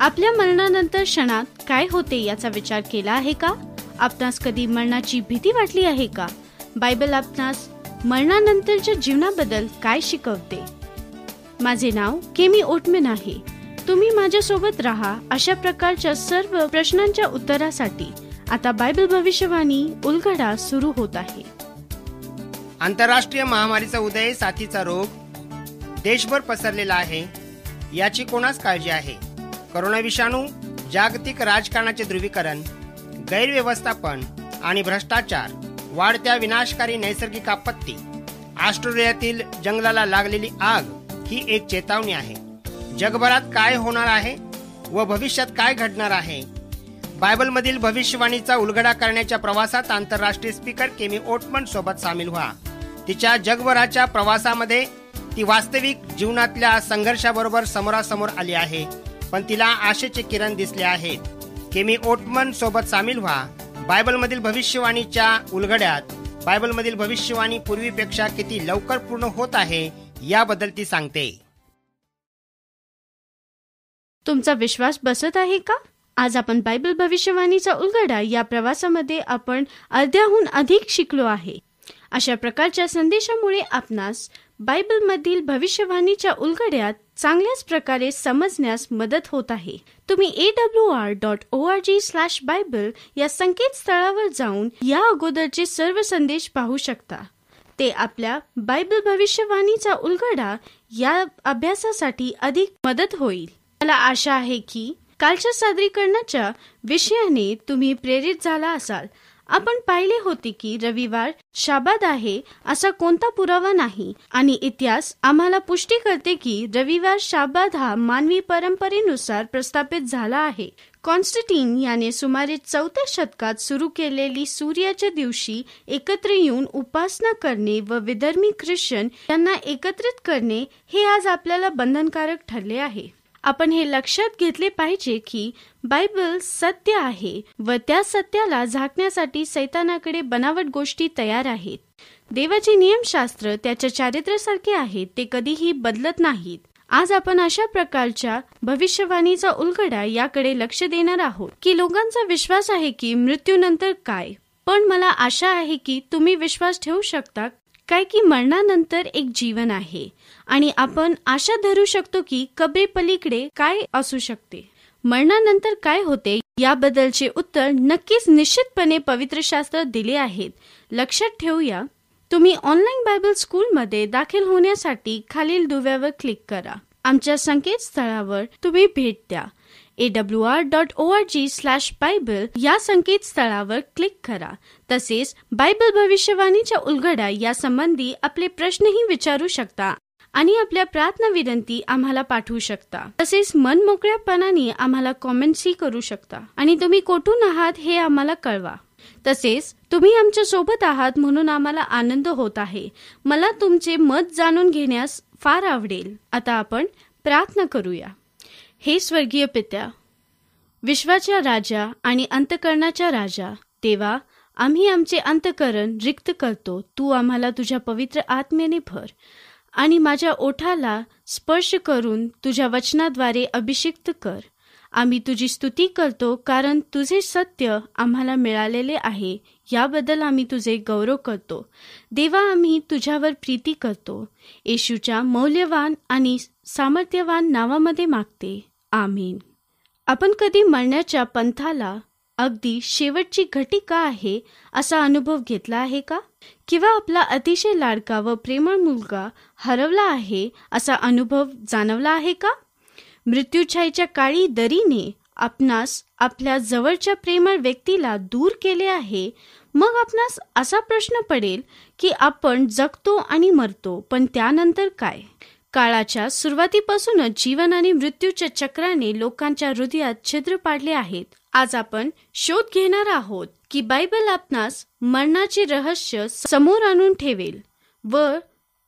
आपल्या मरणानंतर क्षणात काय होते याचा विचार केला आहे का? आपणास कधी मरणाची भीती वाटली आहे का? बायबल आपणास मरणानंतरच्या जीवनाबद्दल काय शिकवते? माझे नाव केमी ओटमेन आहे. तुम्ही माझ्यासोबत राहा अशा प्रकारच्या सर्व प्रश्नांच्या उत्तरासाठी. आता बायबल भविष्यवाणी उलगडा सुरू होत आहे. आंतरराष्ट्रीय महामारीचा उदय साथीचा रोग देशभर पसरलेला आहे. याची कोणाच काळजी आहे? करोना विषाणू जागतिक राजकारणाचे ध्रुवीकरण गैरव्यवस्थापन आणि भ्रष्टाचार वाढत्या विनाशकारी नैसर्गिक आपत्ती. ऑस्ट्रेलियातील जंगलाला लागलेली आग ही एक चेतावणी आहे. जगभरात काय होणार आहे व भविष्यात काय घडणार आहे? बायबलमधील भविष्यवाणीचा उलगडा करण्याच्या प्रवासात आंतरराष्ट्रीय स्पीकर केमी ओटमन सोबत सामील व्हा. तिच्या जगभराच्या प्रवासामध्ये ती वास्तविक जीवनातल्या संघर्षाबरोबर समोरासमोर आली आहे. पण तिला आशेचे किरण दिसले आहेत. केमी ओटमन सोबत सामील व्हा. बायबलमधील भविष्यवाणीच्या उलगड्यात बायबलमधील भविष्यवाणी पूर्वीपेक्षा किती लवकर पूर्ण होत आहे याबद्दल ती सांगते. तुमचा विश्वास बसत आहे का? आज आपण बायबल भविष्यवाणीचा उलगडा या प्रवासामध्ये आपण अर्ध्याहून अधिक शिकलो आहे. अशा प्रकारच्या संदेशामुळे आपणास बायबलमधील भविष्यवाणीच्या उलगड्यात चांगल्याच प्रकारे समजण्यास मदत होत आहे. तुम्ही A W R dot O R G slash Bible या संकेतस्थळावर जाऊन या अगोदरचे सर्व संदेश पाहू शकता. ते आपल्या बायबल भविष्यवाणीचा उलगडा या अभ्यासासाठी अधिक मदत होईल. मला आशा आहे की कालच्या सादरीकरणाच्या विषयाने तुम्ही प्रेरित झाला असाल. आपण पाहिले होते की रविवार शाबाद आहे असा कोणता पुरावा नाही. आणि इतिहास आम्हाला पुष्टी करते की रविवार शाबाद हा मानवी परंपरेनुसार प्रस्थापित झाला आहे. कॉन्स्टटीन याने सुमारे चौथ्या शतकात सुरू केलेली सूर्याच्या दिवशी एकत्र येऊन उपासना करणे व विधर्मी ख्रिश्चन यांना एकत्रित करणे हे आज आपल्याला बंधनकारक ठरले आहे. आपण हे लक्षात घेतले पाहिजे की बायबल सत्य आहे व त्या सत्याला झाकण्यासाठी सैतानाकडे बनावट गोष्टी तयार आहेत. देवाचे नियमशास्त्र त्याच्या चारित्र्यासारखे आहेत ते कधीही बदलत नाहीत. आज आपण अशा प्रकारच्या भविष्यवाणीचा उलगडा याकडे लक्ष देणार आहोत की लोकांचा विश्वास आहे की मृत्यूनंतर काय. पण मला आशा आहे की तुम्ही विश्वास ठेवू शकता काय की मरणानंतर एक जीवन आहे. आणि आपण आशा धरू शकतो की कबरे पलीकडे काय असू शकते. मरणानंतर काय होते याबद्दलचे उत्तर नक्कीच निश्चितपणे पवित्र शास्त्र दिले आहेत. लक्षात ठेवूया तुम्ही ऑनलाईन बायबल स्कूलमध्ये दाखल होण्यासाठी खालील दुव्यावर क्लिक करा. आमच्या संकेतस्थळावर तुम्ही भेट द्या. A W R dot O R G slash Bible या संकेतस्थळावर क्लिक करा. तसेच बायबल भविष्यवाणीच्या उलगडा या संबंधी आपले प्रश्नही विचारू शकता. आणि आपल्या प्रार्थना विनंती आम्हाला पाठवू शकता. तसेच मन मोकळ्यापणाने आम्हाला कॉमेंट्सही करू शकता. आणि तुम्ही कोठून आहात हे आम्हाला कळवा. तसेच तुम्ही आमच्यासोबत आहात म्हणून आम्हाला आनंद होत आहे. मला तुमचे मत जाणून घेण्यास फार आवडेल. आता आपण प्रार्थना करूया. हे स्वर्गीय पित्या विश्वाच्या राजा आणि अंतकरणाच्या राजा तेव्हा आम्ही आमचे अंतकरण रिक्त करतो. तू आम्हाला तुझ्या पवित्र आत्म्याने भर. आणि माझ्या ओठाला स्पर्श करून तुझ्या वचनाद्वारे अभिषिक्त कर. आम्ही तुझी स्तुती करतो कारण तुझे सत्य आम्हाला मिळालेले आहे. याबद्दल आम्ही तुझे गौरव करतो. देवा आम्ही तुझ्यावर प्रीती करतो. येशूच्या मौल्यवान आणि सामर्थ्यवान नावामध्ये मागते. आमीन. आपण कधी मरण्याच्या पंथाला अगदी शेवटची घटी का आहे असा अनुभव घेतला आहे का? किंवा आपला अतिशय लाडका व प्रेमळ मुलगा हरवला आहे असा अनुभव जाणवला आहे का? मृत्यूछाईच्या काळी दरीने आपणास आपल्या जवळच्या प्रेमळ व्यक्तीला दूर केले आहे. मग आपणास असा प्रश्न पडेल की आपण जगतो आणि मरतो पण त्यानंतर काय? काळाच्या सुरुवातीपासूनच जीवन आणि मृत्यूच्या चक्राने लोकांच्या हृदयात छिद्र पाडले आहेत. आज आपण शोध घेणार आहोत की बायबल आपणास मरणाचे रहस्य समोर आणून ठेवेल व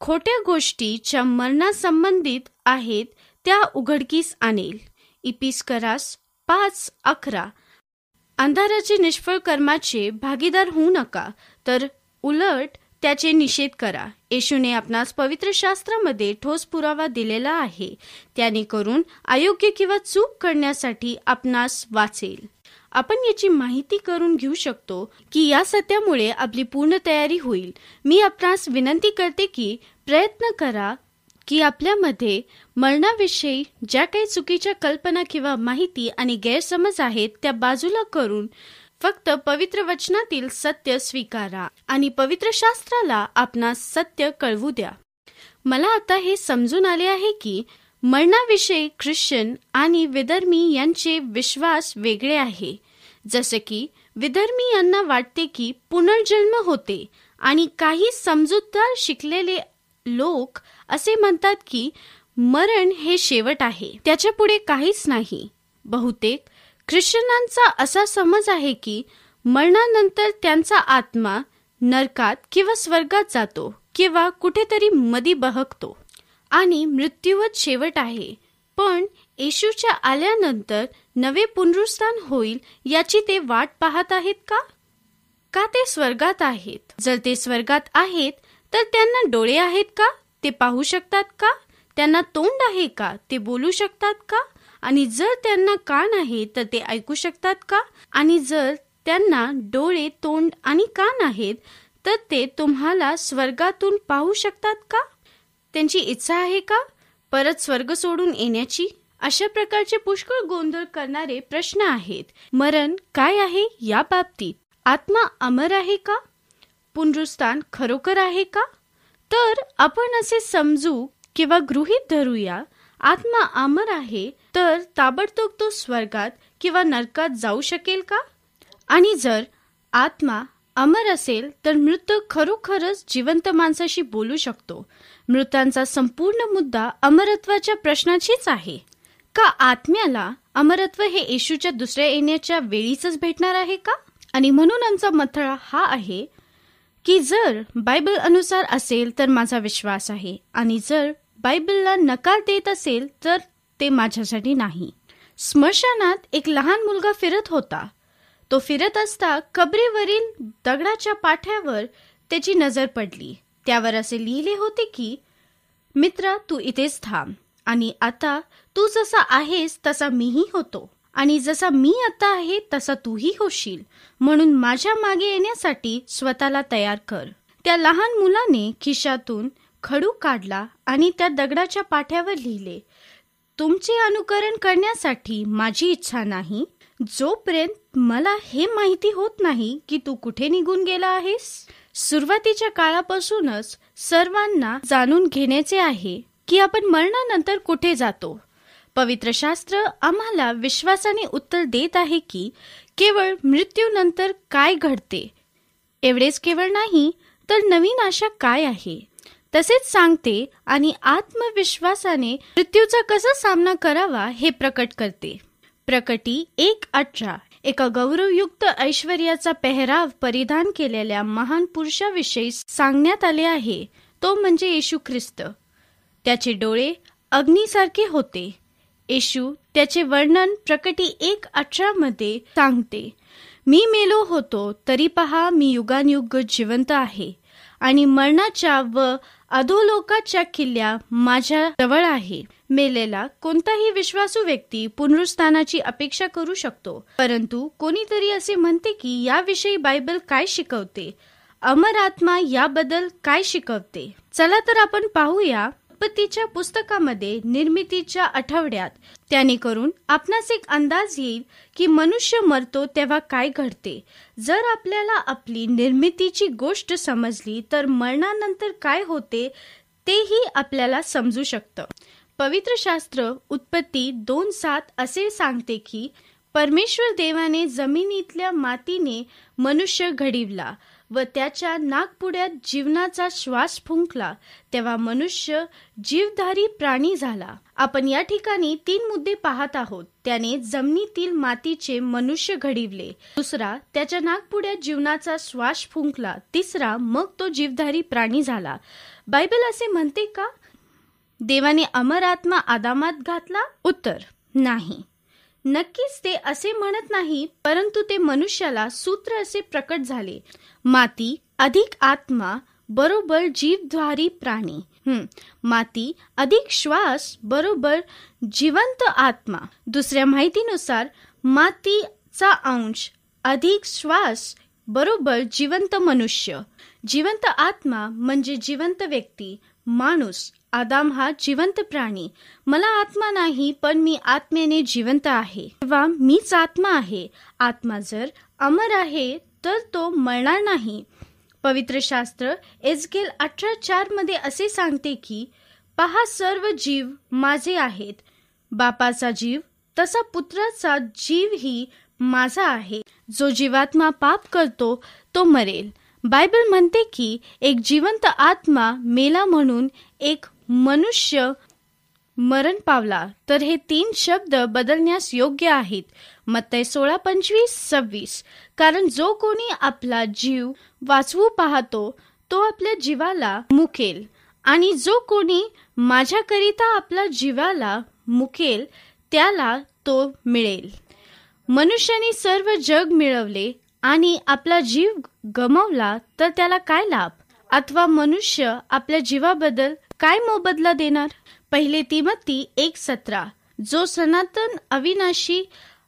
खोट्या गोष्टी ज्या मरणासंबंधित आहेत त्या उघडकीस आणेल. इपिस्करास पाच अकरा. अंधाराचे निष्फळ कर्माचे भागीदार होऊ नका तर उलट त्याचे निषेध करा. येशूने आपणास पवित्र शास्त्रामध्ये ठोस पुरावा दिलेला आहे. त्याने करून अयोग्य किंवा चूक करण्यासाठी आपणास वाचेल. आपण याची माहिती करून घेऊ शकतो की या सत्यामुळे आपली पूर्ण तयारी होईल. मी आपणास विनंती करते की प्रयत्न करा की आपल्यामध्ये मरणाविषयी ज्या काही चुकीच्या कल्पना किंवा माहिती आणि गैरसमज आहेत त्या बाजूला करून फक्त पवित्र वचनातील सत्य स्वीकारा आणि पवित्र शास्त्राला आपणास सत्य कळवू द्या. मला आता हे समजून आले आहे की मरणाविषयी ख्रिश्चन आणि विधर्मी यांचे विश्वास वेगळे आहे. जसे की विधर्मी यांना वाटते की पुनर्जन्म होते आणि काही समजूतदार शिकलेले लोक असे म्हणतात की मरण हे शेवट आहे. त्याच्या पुढे काहीच नाही. बहुतेक ख्रिश्चनांचा असा समज आहे की मरणानंतर त्यांचा आत्मा नरकात किंवा स्वर्गात जातो किंवा कुठेतरी मदी बहकतो आणि मृत्यूवत शेवट आहे. पण येशूच्या आल्यानंतर नवे पुनरुस्थान होईल याची ते वाट पाहत आहेत का? का ते स्वर्गात आहेत? जर ते स्वर्गात आहेत तर त्यांना डोळे आहेत का? ते पाहू शकतात का? त्यांना तोंड आहे का? ते बोलू शकतात का? आणि जर त्यांना कान आहे तर ते ऐकू शकतात का? आणि जर त्यांना डोळे तोंड आणि कान आहेत तर ते तुम्हाला स्वर्गातून पाहू शकतात का? त्यांची इच्छा आहे का? परत स्वर्ग सोडून येण्याची? अशा प्रकारचे पुष्कळ गोंधळ करणारे प्रश्न आहेत. मरण काय आहे या बाबतीत आत्मा अमर आहे का? पुनरुस्थान खरोखर आहे का? तर आपण असे समजू किंवा गृहीत धरूया आत्मा अमर आहे तर ताबडतोब तो स्वर्गात किंवा नरकात जाऊ शकेल का? आणि जर आत्मा अमर असेल तर मृत खरोखरच जिवंत माणसाशी बोलू शकतो. मृतांचा संपूर्ण मुद्दा अमरत्वाच्या प्रश्नाचीच आहे. का आत्म्याला अमरत्व हे येशूच्या दुसऱ्या येण्याच्या वेळीच भेटणार आहे का? आणि म्हणून आमचा मथळा हा आहे की जर बायबल अनुसार असेल तर माझा विश्वास आहे. आणि जर बायबलला नकार देत असेल तर ते माझ्यासाठी नाही. स्मशानात एक लहान मुलगा फिरत होता. तो फिरत असता कबरेवरील दगडाच्या पाठ्यावर त्याची नजर पडली. त्यावर असे लिहिले होते की मित्रा तू इथेच थांब. आणि आता तू जसा आहेस तसा मीही होतो. आणि जसा मी आता आहे तसा तूही होशील. म्हणून माझ्या मागे येण्यासाठी स्वतःला तयार कर. त्या लहान मुलाने खिशातून खडू काढला आणि त्या दगडाच्या पाठ्यावर लिहिले. तुमचे अनुकरण करण्यासाठी माझी इच्छा नाही. जोपर्यंत मला हे माहिती होत नाही की तू कुठे निघून गेला आहेस सुरुवातीच्या काळापासूनच सर्वांना जाणून घेण्याचे आहे की आपण मरणानंतर कुठे जातो. पवित्र शास्त्र आम्हाला विश्वासाने उत्तर देत आहे की केवळ मृत्यूनंतर काय घडते. एवढेच केवळ नाही तर नवीन आशा काय आहे? तसेच सांगते आणि आत्मविश्वासाने मृत्यूचा कसा सामना करावा हे प्रकट करते. प्रकटी एक अठरा. एका गौरवयुक्त ऐश्वर्याचा पेहराव परिधान केलेल्या महान पुरुषाविषयी सांगण्यात आले आहे. तो म्हणजे येशू ख्रिस्त. त्याचे डोळे अग्नीसारखे होते. येशू त्याचे वर्णन प्रकटी एक अठरा मध्ये सांगते मी मेलो होतो तरी पहा मी युगानयुग जिवंत आहे. आणि मरणाच्या व अधोलोकाच्या किल्ल्या माझ्या जवळ आहे. मेलेला कोणताही विश्वासू व्यक्ती पुनरुस्थानाची अपेक्षा करू शकतो. परंतु कोणीतरी असे म्हणते की याविषयी बायबल काय शिकवते? अमर आत्मा याबद्दल काय शिकवते? चला तर आपण पाहूया उत्पत्तीच्या पुस्तकामध्ये निर्मितीच्या आठवड्यात त्याने करून आपणास एक अंदाज येईल की मनुष्य मरतो तेव्हा काय घडते. जर आपल्याला आपली निर्मितीची गोष्ट समजली तर मरणानंतर काय होते तेही आपल्याला समजू शकतं. पवित्र शास्त्र उत्पत्ती दोन सात असे सांगते की परमेश्वर देवाने जमिनीतल्या मातीने मनुष्य घडिवला. व त्याच्या नागपुड्यात जीवनाचा श्वास फुंकला तेव्हा मनुष्य जीवधारी प्राणी झाला. आपण या ठिकाणी तीन मुद्दे पाहत आहोत. त्याने जमिनीतील मातीचे मनुष्य घडिवले. दुसरा त्याच्या नागपुड्यात जीवनाचा श्वास फुंकला. तिसरा मग तो जीवधारी प्राणी झाला. बायबल असे म्हणते का? देवाने अमर आत्मा आदामात घातला? उत्तर नाही. नक्कीच ते असे म्हणत नाही परंतु ते मनुष्याला सूत्र असे प्रकट झाले. माती अधिक आत्मा बरोबर जीवद्वारी प्राणी. माती अधिक श्वास बरोबर जिवंत आत्मा. दुसऱ्या माहितीनुसार मातीचा अंश अधिक श्वास बरोबर जिवंत मनुष्य. जिवंत आत्मा म्हणजे जिवंत व्यक्ती माणूस. आदाम हा जिवंत प्राणी. मला आत्मा नाही पण मी आत्मेने जिवंत आहे. किंवा मीच आत्मा आहे. आत्मा जर अमर आहे तर तो मरणार नाही. पवित्र शास्त्र एजकेल अठरा चारमध्ये असे सांगते की पहा सर्व जीव माझे आहेत. बापाचा जीव तसा पुत्राचा जीवही माझा आहे. जो जीवात्मा पाप करतो तो मरेल. बायबल म्हणते की एक जिवंत आत्मा मेला म्हणून एक मनुष्य मरण पावला. तर हे तीन शब्द बदलण्यास योग्य आहेत. मत्तय सोळा पंचवीस सव्वीस. कारण जो कोणी आपला जीव वाचवू पाहतो तो आपल्या जीवाला मुकेल. आणि जो कोणी माझ्याकरिता आपला जीवाला मुकेल त्याला तो मिळेल. मनुष्याने सर्व जग मिळवले आणि आपला जीव गमावला तर त्याला काय लाभ? अथवा मनुष्य आपल्या जीवाबद्दल काय मोबदला देणार? पहिले तिमत्ती एक सतरा. जो सनातन अविनाशी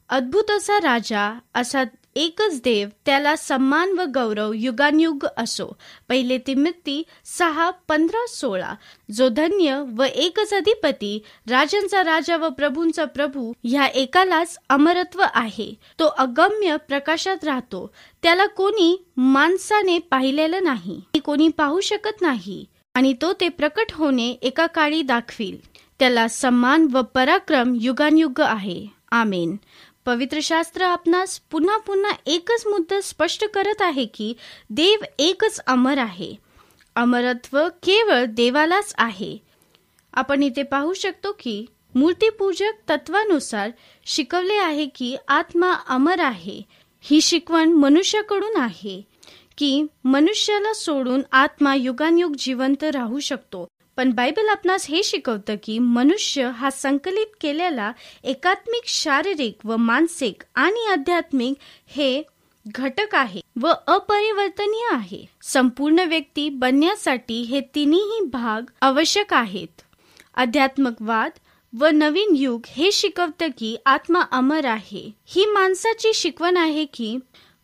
अद्भुत असा राजा असा एकच देव त्याला सन्मान व गौरव युगानयुग असो. पहिले तिमित्ती सहा पंधरा सोळा. जो धन्य व एकच अधिपती राजांचा राजा व प्रभूंचा प्रभू ह्या एकालाच अमरत्व आहे. तो अगम्य प्रकाशात राहतो. त्याला कोणी माणसाने पाहिलेलं नाही. कोणी पाहू शकत नाही. आणि तो ते प्रकट होणे एका काळी दाखवील. त्याला सन्मान व पराक्रम युगानयुग आहे. आमेन. पवित्र शास्त्र आपणास पुन्हा पुन्हा एकच मुद्दा स्पष्ट करत आहे की देव एकच अमर आहे. अमरत्व केवळ देवालाच आहे. आपण इथे पाहू शकतो की मूर्तीपूजक तत्वानुसार शिकवले आहे की आत्मा अमर आहे. ही शिकवण मनुष्याकडून आहे की मनुष्याला सोडून आत्मा युगानयुग जिवंत राहू शकतो. पण बायबल आपणास हे शिकवतं की मनुष्य हा संकलित केलेला एकात्मिक शारीरिक व मानसिक आणि आध्यात्मिक हे घटक आहे व अपरिवर्तनीय आहे. संपूर्ण व्यक्ती बनण्यासाठी हे तिन्ही भाग आवश्यक आहेत. अध्यात्मकवाद व नवीन युग हे शिकवतं की आत्मा अमर आहे. ही माणसाची शिकवण आहे की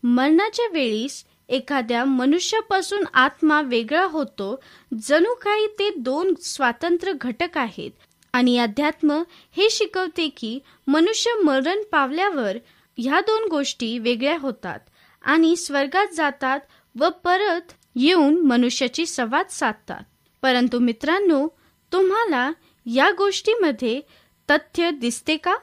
मरणाच्या वेळीस एखाद्या मनुष्यापासून आत्मा वेगळा होतो जणू काही ते दोन स्वातंत्र्य घटक आहेत. आणि अध्यात्म हे शिकवते की मनुष्य मरण पावल्यावर ह्या दोन गोष्टी वेगळ्या होतात आणि स्वर्गात जातात व परत येऊन मनुष्याची संवाद साधतात. परंतु मित्रांनो तुम्हाला या गोष्टीमध्ये तथ्य दिसते का?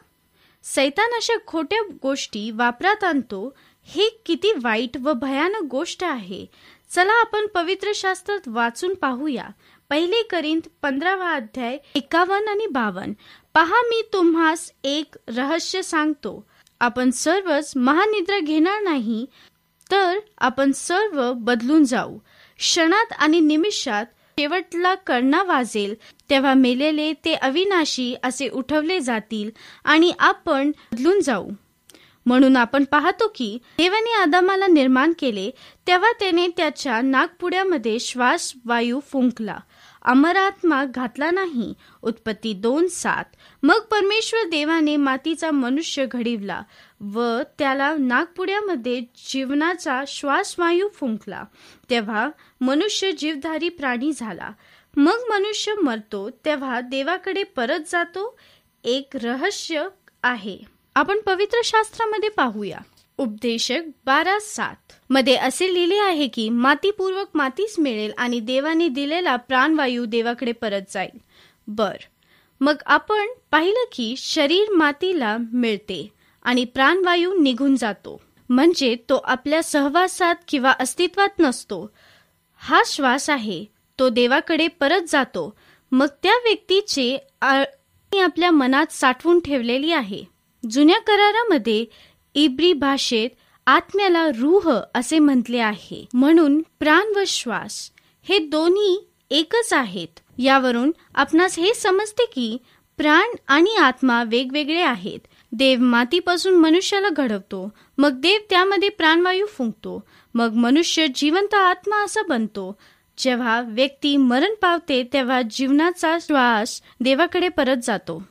सैतान अशा खोट्या गोष्टी वापरात आणतो हे किती वाईट व भयानक गोष्ट आहे. चला आपण पवित्र शास्त्रात वाचून पाहूया. पहिले करिंत पंधरावा अध्याय एकावन्न आणि बावन्न. पहा मी तुम्हास एक रहस्य सांगतो. आपण सर्वच महानिद्रा घेणार नाही तर आपण सर्व बदलून जाऊ. क्षणात आणि निमिषात शेवटला कर्णा वाजेल. तेव्हा मेलेले ते अविनाशी असे उठवले जातील आणि आपण बदलून जाऊ. म्हणून आपण पाहतो की देवाने आदामाला निर्माण केले तेव्हा त्याने त्याच्या नागपुड्यामध्ये श्वास वायू फुंकला. अमरात्मा घातला नाही उत्पत्ती दोन सात. मग परमेश्वर देवाने मातीचा मनुष्य घडिवला व त्याला नागपुड्यामध्ये जीवनाचा श्वासवायू फुंकला. तेव्हा मनुष्य जीवधारी प्राणी झाला. मग मनुष्य मरतो तेव्हा देवाकडे परत जातो. एक रहस्य आहे. आपण पवित्र शास्त्रामध्ये पाहूया. उपदेशक बारा सात मध्ये असे लिहिले आहे की मातीपूर्वक मातीच मिळेल आणि देवाने दिलेला प्राणवायू देवाकडे परत जाईल. बर. मग आपण पाहिलं की शरीर मातीला मिळते आणि प्राणवायू निघून जातो. म्हणजे तो आपल्या सहवासात किंवा अस्तित्वात नसतो. हा श्वास आहे तो देवाकडे परत जातो. मग त्या व्यक्तीचे आपल्या मनात साठवून ठेवलेली आहे. जुन्या करारामध्ये इब्री भाषेत आत्म्याला रूह असे म्हटले आहे. म्हणून प्राण व श्वास हे दोन्ही एकच आहेत. यावरून आपणास हे समजते की प्राण आणि आत्मा वेगवेगळे आहेत. देव मातीपासून मनुष्याला घडवतो मग देव त्यामध्ये प्राणवायू फुंकतो मग मनुष्य जिवंत आत्मा असा बनतो. जेव्हा व्यक्ती मरण पावते तेव्हा जीवनाचा श्वास देवाकडे परत जातो.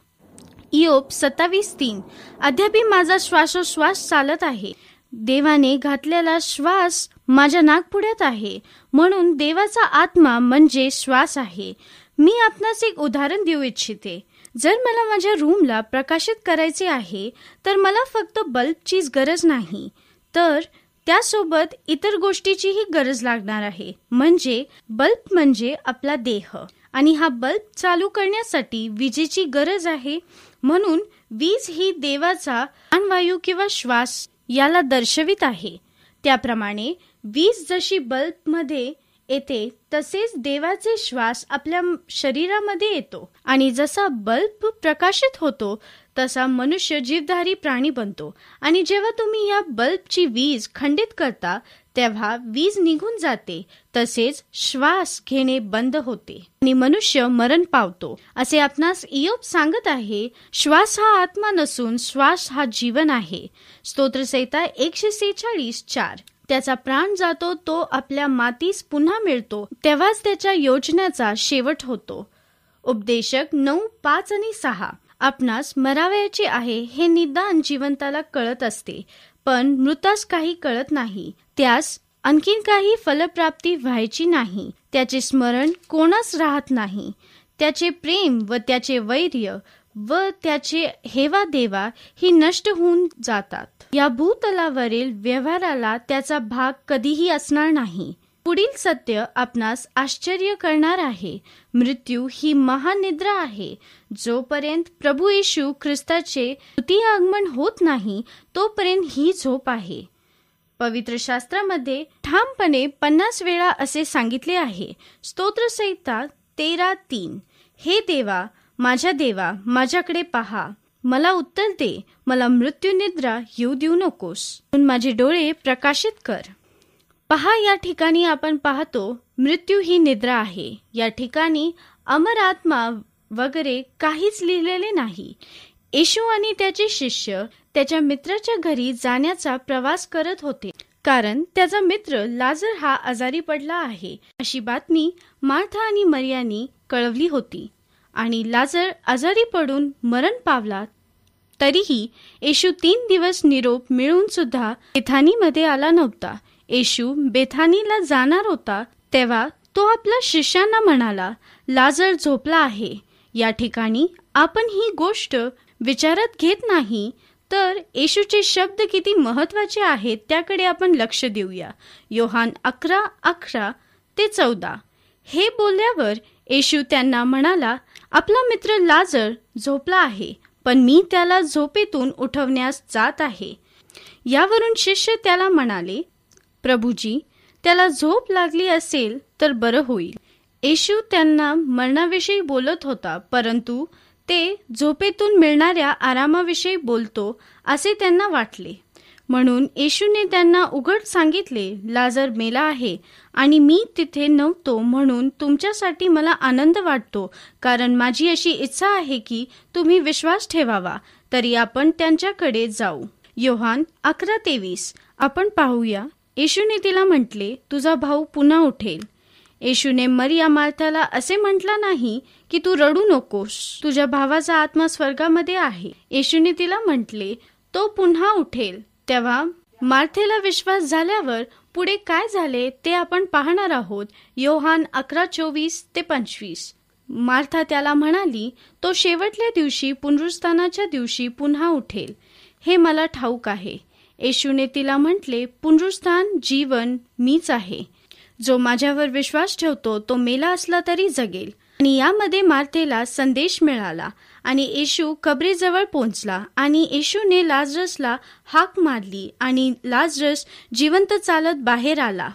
इयोप सत्तावीस तीन. अद्यापही माझा श्वासोश्वास चालत आहे. देवाने घातलेला श्वास माझ्या नागपुड्यात आहे. म्हणून देवाचा आत्मा म्हणजे श्वास आहे. मी आपणास एक उदाहरण देऊ इच्छिते. जर मला माझ्या रूमला प्रकाशित करायचे आहे तर मला फक्त बल्बचीच गरज नाही. तर त्यासोबत इतर गोष्टीचीही गरज लागणार आहे. म्हणजे बल्ब म्हणजे आपला देह. आणि हा बल्ब चालू करण्यासाठी विजेची गरज आहे म्हणून वीज ही देवाचा प्राणवायू किंवा श्वास याला दर्शवित आहे. त्याप्रमाणे वीज जशी बल्बमध्ये येते तसेच देवाचे श्वास आपल्या शरीरामध्ये येतो. आणि जसा बल्ब प्रकाशित होतो तसा मनुष्य जीवधारी प्राणी बनतो. आणि जेव्हा तुम्ही या बल्बची वीज खंडित करता तेव्हा वीज निघून जाते. तसेच श्वास घेणे बंद होते. आणि मनुष्य मरण पावतो. असे आपणास इयोप सांगत आहे श्वास हा आत्मा नसून श्वास हा जीवन आहे. स्तोत्रसहिता एकशे सेहेचाळीस चार. त्याचा प्राण जातो तो आपल्या मातीस पुन्हा मिळतो. तेव्हाच त्याच्या योजनेचा शेवट होतो. उपदेशक नऊ पाच आणि सहा. आपणास मरावयाचे आहे हे निदान जिवंताला कळत असते. पण मृतास काही कळत नाही. त्यास आणखीन काही फलप्राप्ती व्हायची नाही. त्याचे स्मरण कोणास राहत नाही. त्याचे प्रेम व त्याचे वैर्य व त्याचे हेवा देवा ही नष्ट होऊन जातात. या भूतलावरील व्यवहाराला त्याचा भाग कधीही असणार नाही. पुढील सत्य आपणास आश्चर्य करणार आहे. मृत्यू ही महानिद्रा आहे. जोपर्यंत प्रभू येशू ख्रिस्ताचे तृतीय आगमन होत नाही तोपर्यंत ही झोप आहे. पवित्र शास्त्रामध्ये ठामपणे पन्नास वेळा असे सांगितले आहे. स्तोत्रसहिता तेरा तीन. हे देवा माझ्या देवा माझ्याकडे पहा. मला उत्तर दे. मला मृत्यू निद्रा येऊ देऊ नकोस. माझे डोळे प्रकाशित कर. पहा या ठिकाणी आपण पाहतो मृत्यू ही निद्रा आहे. या ठिकाणी अमर आत्मा वगैरे काहीच लिहिलेले नाही. येशू आणि त्याचे शिष्य त्याच्या मित्राच्या घरी जाण्याचा प्रवास करत होते. कारण त्याचा मित्र लाजर हा आजारी पडला आहे. अशी बातमी मार्था आणि मर्यानी कळवली होती. आणि लाजर आजारी पडून मरण पावला तरीही येशू तीन दिवस निरोप मिळून सुद्धा मध्ये आला नव्हता. येशू बेथानीला जाणार होता तेव्हा तो आपल्या शिष्यांना म्हणाला लाजर झोपला आहे. या ठिकाणी आपण ही गोष्ट विचारात घेत नाही तर येशूचे शब्द किती महत्त्वाचे आहेत त्याकडे आपण लक्ष देऊया. योहान अकरा अकरा ते चौदा. हे बोलल्यावर येशू त्यांना म्हणाला आपला मित्र लाजर झोपला आहे पण मी त्याला झोपेतून उठवण्यास जात आहे. यावरून शिष्य त्याला म्हणाले प्रभूजी त्याला झोप लागली असेल तर बरं होईल. येशू त्यांना मरणाविषयी बोलत होता परंतु ते झोपेतून मिळणाऱ्या आरामाविषयी बोलतो असे त्यांना वाटले. म्हणून येशूने त्यांना उघड सांगितले लाजर मेला आहे आणि मी तिथे नव्हतो म्हणून तुमच्यासाठी मला आनंद वाटतो कारण माझी अशी इच्छा आहे की तुम्ही विश्वास ठेवावा तरी आपण त्यांच्याकडे जाऊ. योहान अकरा तेवीस. आपण पाहूया. येशूने तिला म्हटले तुझा भाऊ पुन्हा उठेल. येशूने मरिया मार्थाला असे म्हटला नाही की तू रडू नकोस तुझ्या भावाचा आत्मा स्वर्गामध्ये आहे. येशूने तिला म्हटले तो पुन्हा उठेल. तेव्हा मार्थेला विश्वास झाल्यावर पुढे काय झाले ते आपण पाहणार आहोत. योहान अकरा चोवीस ते पंचवीस. मार्था त्याला म्हणाली तो शेवटल्या दिवशी पुनरुस्थानाच्या दिवशी पुन्हा उठेल. हे मला ठाऊक आहे. येशूने तिला म्हटले पुनरुस्थान जीवन मीच आहे. जो माझ्यावर विश्वास ठेवतो तो मेला असला तरी जगेल. आणि यामध्ये मार्थेला संदेश मिळाला आणि येशू कबरेजवळ पोहोचला आणि येशूने लाजरसला हाक मारली आणि लाजरस जिवंत चालत बाहेर आला.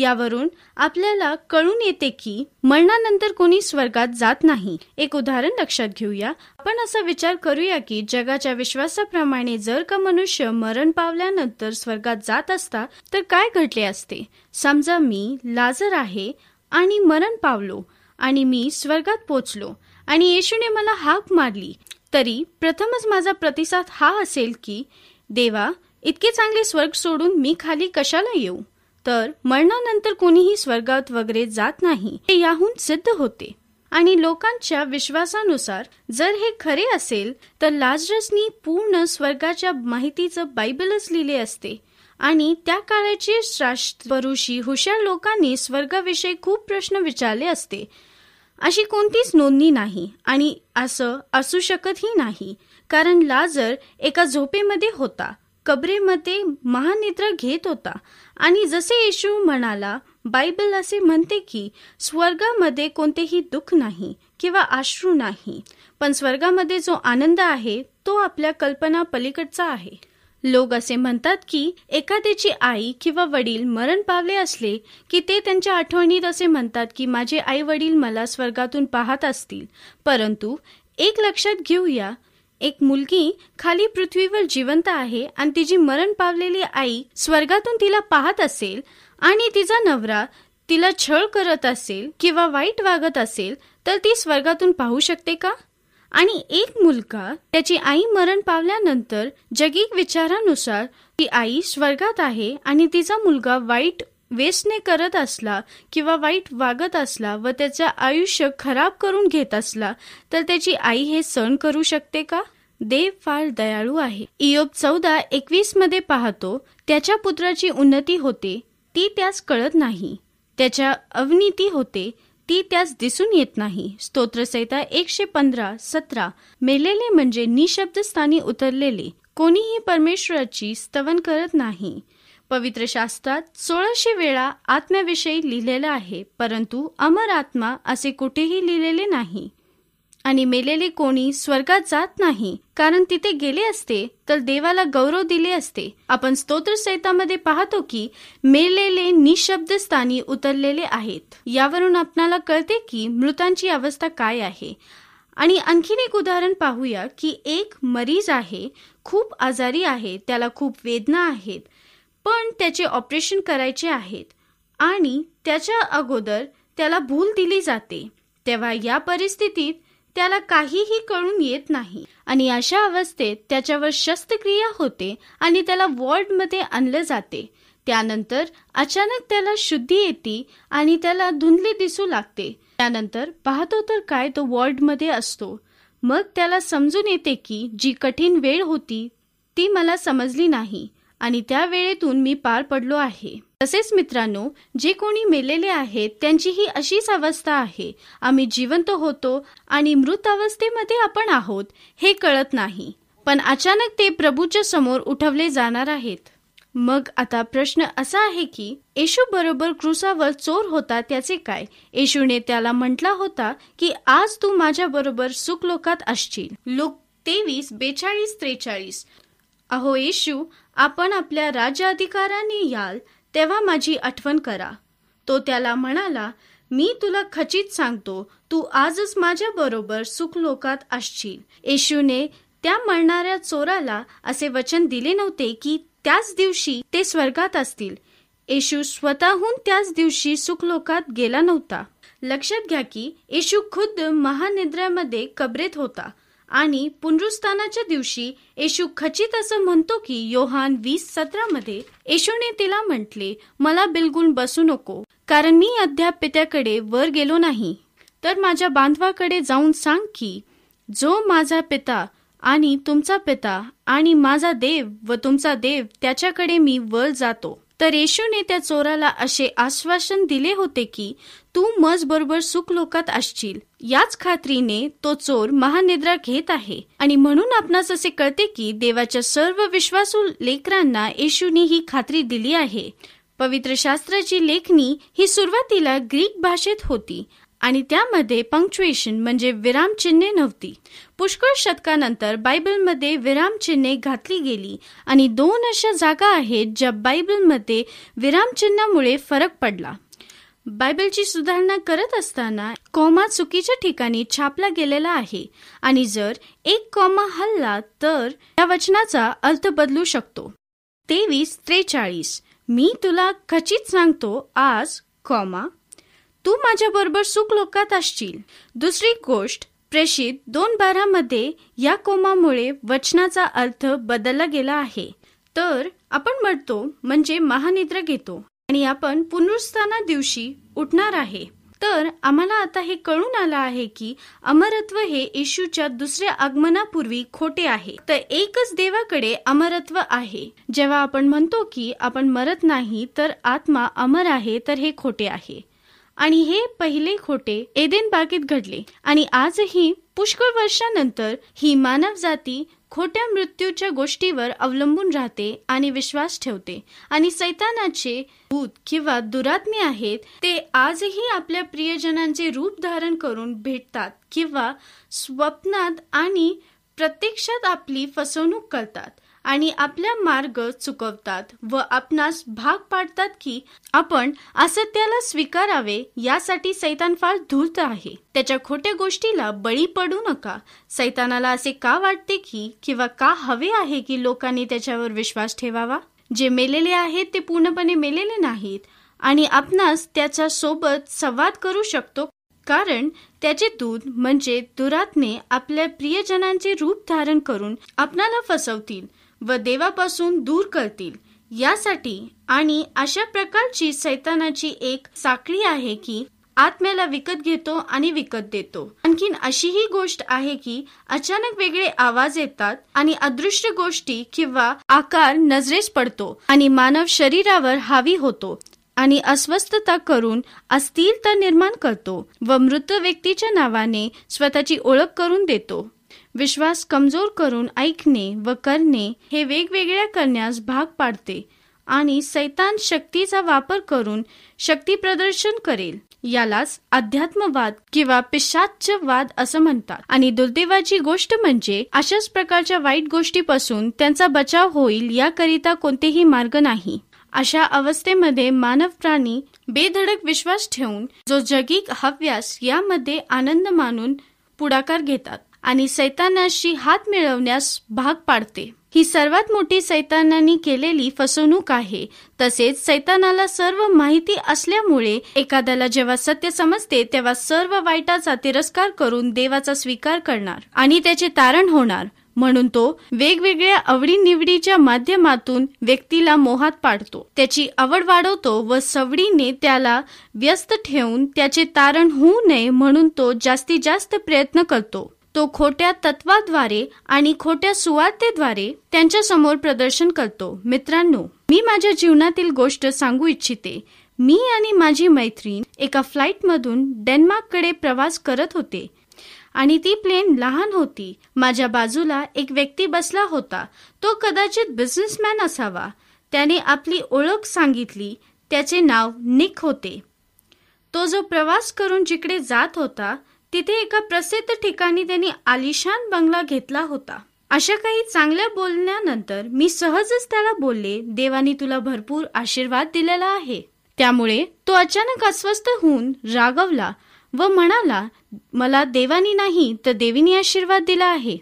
यावरून आपल्याला कळून येते की मरणानंतर कोणी स्वर्गात जात नाही. एक उदाहरण लक्षात घेऊया. आपण असा विचार करूया की जगाच्या विश्वासाप्रमाणे जर का मनुष्य मरण पावल्यानंतर स्वर्गात जात असता तर काय घडले असते? समजा मी लाजर आहे आणि मरण पावलो आणि मी स्वर्गात पोचलो आणि येशूने मला हाक मारली तरी प्रथमच माझा प्रतिसाद हा असेल की देवा इतके चांगले स्वर्ग सोडून मी खाली कशाला येऊ? तर मरणानंतर कोणीही स्वर्गात वगैरे जात नाही हे याहून सिद्ध होते. आणि लोकांच्या विश्वासानुसार जर हे खरे असेल तर लाजरसनी पूर्ण स्वर्गाच्या माहितीचं बायबलच लिहिले असते. आणि त्या काळाचे शास्त्रपरुषी हुशार लोकांनी स्वर्गाविषयी खूप प्रश्न विचारले असते. अशी कोणतीच नोंदणी नाही आणि असं असू शकतही नाही कारण लाजर एका झोपेमध्ये होता. कबरेमध्ये महानिद्रा घेत होता. आणि जसे येशू म्हणाला बायबल असे म्हणते की स्वर्गामध्ये कोणतेही दुःख नाही किंवा आश्रू नाही पण स्वर्गामध्ये जो आनंद आहे तो आपल्या कल्पना पलीकडचा आहे. लोक असे म्हणतात की एखाद्याची आई किंवा वडील मरण पावले असले की ते त्यांच्या आठवणीत असे म्हणतात की माझे आई वडील मला स्वर्गातून पाहत असतील. परंतु एक लक्षात घेऊया एक मुलगी खाली पृथ्वीवर जिवंत आहे आणि तिची मरण पावलेली आई स्वर्गातून तिला पाहत असेल आणि तिचा नवरा तिला छळ करत असेल किंवा वाईट वागत असेल तर ती स्वर्गातून पाहू शकते का? आणि एक मुलगा त्याची आई मरण पावल्यानंतर जगिक विचारानुसार ती आई स्वर्गात आहे आणि तिचा मुलगा वाईट वेसने करत असला किंवा वाईट वागत असला व त्याचं आयुष्य खराब करून घेत असला तर त्याची आई हे सण करू शकते का? देव फार दयाळू आहे. इयोब चौदा एकवीसमध्ये पाहतो त्याच्या पुत्राची उन्नती होते ती त्यास कळत नाही. त्याच्या अवनीती होते ती त्यास दिसून येत नाही. स्तोत्रसहिता एकशे पंधरा सतरा. मेलेले म्हणजे निशब्द स्थानी उतरलेले. कोणीही परमेश्वराची स्तवन करत नाही. पवित्र शास्त्रात सोळाशे वेळा आत्म्याविषयी लिहिलेलं आहे परंतु अमर आत्मा असे कुठेही लिहिलेले नाही. आणि मेलेले कोणी स्वर्गात जात नाही कारण तिथे गेले असते तर देवाला गौरव दिले असते. आपण स्तोत्रसहितामध्ये पाहतो की मेलेले निशब्द स्थानी उतरलेले आहेत. यावरून आपणाला कळते की मृतांची अवस्था काय आहे. आणि आणखीन एक उदाहरण पाहूया की एक मरीज आहे खूप आजारी आहे त्याला खूप वेदना आहेत. पण त्याचे ऑपरेशन करायचे आहेत आणि त्याच्या अगोदर त्याला भूल दिली जाते. तेव्हा या परिस्थितीत त्याला काहीही कळून येत नाही. आणि अशा अवस्थेत त्याच्यावर शस्त्रक्रिया होते आणि त्याला वॉर्डमध्ये आणलं जाते. त्यानंतर अचानक त्याला शुद्धी येते आणि त्याला धुंदली दिसू लागते. त्यानंतर पाहतो तर काय तो वॉर्डमध्ये असतो. मग त्याला समजून येते की जी कठीण वेळ होती ती मला समजली नाही. आणि त्या वेळेतून मी पार पडलो आहे. तसेच मित्रांनो जे कोणी मेलेले आहेत त्यांची ही अशीच अवस्था आहे. आम्ही जिवंत होतो आणि मृत अवस्थेमध्ये आपण आहोत हे कळत नाही. पण अचानक ते प्रभूच्या समोर उठवले जाणार आहेत. मग आता प्रश्न असा आहे की येशू बरोबर क्रुसावर चोर होता त्याचे काय? येशूने त्याला म्हटला होता की आज तू माझ्या बरोबर सुखलोकात असशील. लोक तेवीस बेचाळीस त्रेचाळीस. अहो येशू आपण आपल्या राज्याधिकाराने याल तेव्हा माझी आठवण करा. तो त्याला म्हणाला मी तुला खचित सांगतो तू आजच माझ्या बरोबर सुखलोकात असशील येशूने त्या मरणाऱ्या चोराला असे वचन दिले नव्हते की त्याच दिवशी ते स्वर्गात असतील. येशू स्वतःहून त्याच दिवशी सुखलोकात गेला नव्हता. लक्षात घ्या की येशू खुद्द महानिद्रामध्ये कबरेत होता. आणि पुनरुस्थानाच्या दिवशी येशू खचित असं म्हणतो की योहान वीस सतरामध्ये येशूने तिला म्हटले मला बिलकुल बसू नको कारण मी अद्याप पित्याकडे वर गेलो नाही. तर माझ्या बांधवाकडे जाऊन सांग की जो माझा पिता आणि तुमचा पिता आणि माझा देव व तुमचा देव त्याच्याकडे मी वर जातो. तर येशूने त्या चोराला असे आश्वासन दिले होते की तू मज बरोबर सुख लोकात असशील. याच खात्रीने तो चोर महानिद्रा घेत आहे. आणि म्हणून आपणास असे कळते की देवाच्या सर्व विश्वासू लेकरांना येशूने ही खात्री दिली आहे. पवित्र शास्त्राची लेखणी ही सुरुवातीला ग्रीक भाषेत होती. आणि त्यामध्ये पंक्च्युएशन म्हणजे विरामचिन्हे नव्हती. पुष्कळ शतकानंतर बायबलमध्ये विरामचिन्हे घातली गेली आणि दोन अशा जागा आहेत ज्या बायबलमध्ये विरामचिन्हामुळे फरक पडला. बायबलची सुधारणा करत असताना कॉमा चुकीच्या ठिकाणी छापला गेलेला आहे आणि जर एक कॉमा हल्ला तर या वचनाचा अर्थ बदलू शकतो. तेवीस त्रेचाळीस. मी तुला खचित सांगतो आज कॉमा तू माझ्या बरोबर सुख लोकात असशील. दुसरी गोष्ट प्रेषित दोन बारामध्ये या कोमामुळे वचनाचा अर्थ बदलला गेला आहे. तर आपण म्हणतो म्हणजे महानिद्रा घेतो आणि आपण पुनरुस्थाना दिवशी उठणार आहे. तर आम्हाला आता हे कळून आलं आहे की अमरत्व हे येशूच्या दुसऱ्या आगमनापूर्वी खोटे आहे. तर एकच देवाकडे अमरत्व आहे. जेव्हा आपण म्हणतो की आपण मरत नाही तर आत्मा अमर आहे तर हे खोटे आहे. आणि हे पहिले खोटे एदेन बागेत घडले. आणि आजही पुष्कळ वर्षानंतर ही मानव जाती खोट्या मृत्यूच्या गोष्टीवर अवलंबून राहते आणि विश्वास ठेवते. आणि सैतानाचे भूत किंवा दुरात्मे आहेत ते आजही आपल्या प्रियजनांचे रूप धारण करून भेटतात किंवा स्वप्नात आणि प्रत्यक्षात आपली फसवणूक करतात. आणि आपला मार्ग चुकवतात व आपणास भाग पाडतात की आपण असत्याला स्वीकारावे यासाठी सैतान फार धूर्त आहे. त्याच्या खोट्या गोष्टीला बळी पडू नका. सैतानाला असे का वाटते की किंवा का हवे आहे की लोकांनी त्याच्यावर विश्वास ठेवावा? जे मेलेले आहेत ते पूर्णपणे मेलेले नाहीत आणि आपणास त्याच्या सोबत संवाद करू शकतो. कारण त्याचे दूध म्हणजे दुरात्मे आपल्या प्रियजनांचे रूप धारण करून आपणाला फसवतील. व देवापासून दूर करतील. यासाठी आणि अशा प्रकारची सैतानाची एक साखळी आहे की आत्म्याला विकत घेतो आणि विकत देतो. आणखीन अशीही गोष्ट आहे की अचानक वेगळे आवाज येतात आणि अदृश्य गोष्टी किंवा आकार नजरेस पडतो आणि मानव शरीरावर हावी होतो आणि अस्वस्थता करून अस्थिरता निर्माण करतो व मृत व्यक्तीच्या नावाने स्वतःची ओळख करून देतो. विश्वास कमजोर करून ऐकणे व करणे हे वेगवेगळ्या करण्यास भाग पाडते आणि सैतान शक्तीचा वापर करून शक्ती प्रदर्शन करेल. यालाच अध्यात्मवाद किंवा पिशाच्यवाद असं म्हणतात. आणि दुर्दैवाची गोष्ट म्हणजे अशाच प्रकारच्या वाईट गोष्टीपासून त्यांचा बचाव होईल याकरिता कोणतेही मार्ग नाही. अशा अवस्थेमध्ये मानव प्राणी बेधडक विश्वास ठेवून जो जगिक हव्यास यामध्ये आनंद मानून पुढाकार घेतात. आणि सैतानाशी हात मिळवण्यास भाग पाडते. ही सर्वात मोठी सैतानाने केलेली फसवणूक आहे. तसेच सैतानाला सर्व माहिती असल्यामुळे एखाद्याला जेव्हा सत्य समजते तेव्हा सर्व वाईटाचा तिरस्कार करून देवाचा स्वीकार करणार आणि त्याचे तारण होणार. म्हणून तो वेगवेगळ्या आवडीनिवडीच्या माध्यमातून व्यक्तीला मोहात पाडतो. त्याची आवड वाढवतो व सवडीने त्याला व्यस्त ठेवून त्याचे तारण होऊ नये म्हणून तो जास्तीत जास्त प्रयत्न करतो. तो खोट्या तत्वाद्वारे आणि खोट्या सुवार्तेद्वारे त्यांच्यासमोर प्रदर्शन करतो. मित्रांनो मी माझ्या जीवनातील गोष्ट सांगू इच्छिते. मी आणि माझी मैत्रीण एका फ्लाईटमधून डेन्मार्ककडे प्रवास करत होते. आणि ती प्लेन लहान होती. माझ्या बाजूला एक व्यक्ती बसला होता. तो कदाचित बिझनेसमॅन असावा. त्याने आपली ओळख सांगितली. त्याचे नाव निक होते. तो जो प्रवास करून जिकडे जात होता तिथे एका प्रसिद्ध ठिकाणी त्यांनी आलिशान बंगला घेतला होता. अशा काही चांगल्या बोलण्यानंतर मी सहजच त्याला बोलले देवानी तुला भरपूर आशीर्वाद दिलेला आहे. त्यामुळे तो अचानक अस्वस्थ होऊन रागवला व म्हणाला मला देवानी नाही तर देवीनी आशीर्वाद दिला आहे.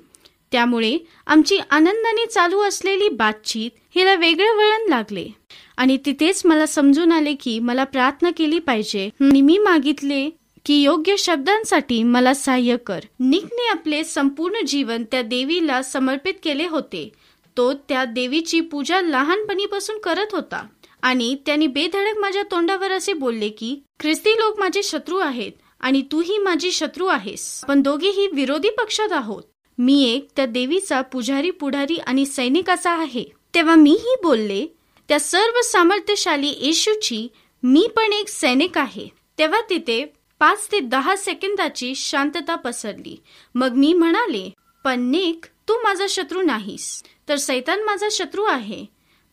त्यामुळे आमची आनंदाने चालू असलेली बातचीत हिला वेगळं वळण लागले. आणि तिथेच मला समजून आले की मला प्रार्थना केली पाहिजे. मी मागितले की योग्य शब्दांसाठी मला सहाय्य कर. निकने आपले संपूर्ण जीवन त्या देवीला समर्पित केले होते. तो त्या देवीची पूजा लहानपणीपासून करत होता. आणि त्यांनी बेधडक माझ्या तोंडावर असे बोलले की ख्रिस्ती लोक माझे शत्रू आहेत आणि तूही माझी शत्रू आहेस. पण दोघेही विरोधी पक्षात आहोत. मी एक त्या देवीचा पुजारी पुढारी आणि सैनिक असा आहे. तेव्हा मीही बोलले त्या सर्व सामर्थ्यशाली येशूची मी पण एक सैनिक आहे. तेव्हा तिथे पाच ते दहा सेकंदाची शांतता पसरली. मग मी म्हणाले पण निक तू माझा शत्रू नाहीस. तर सैतान माझा शत्रू आहे.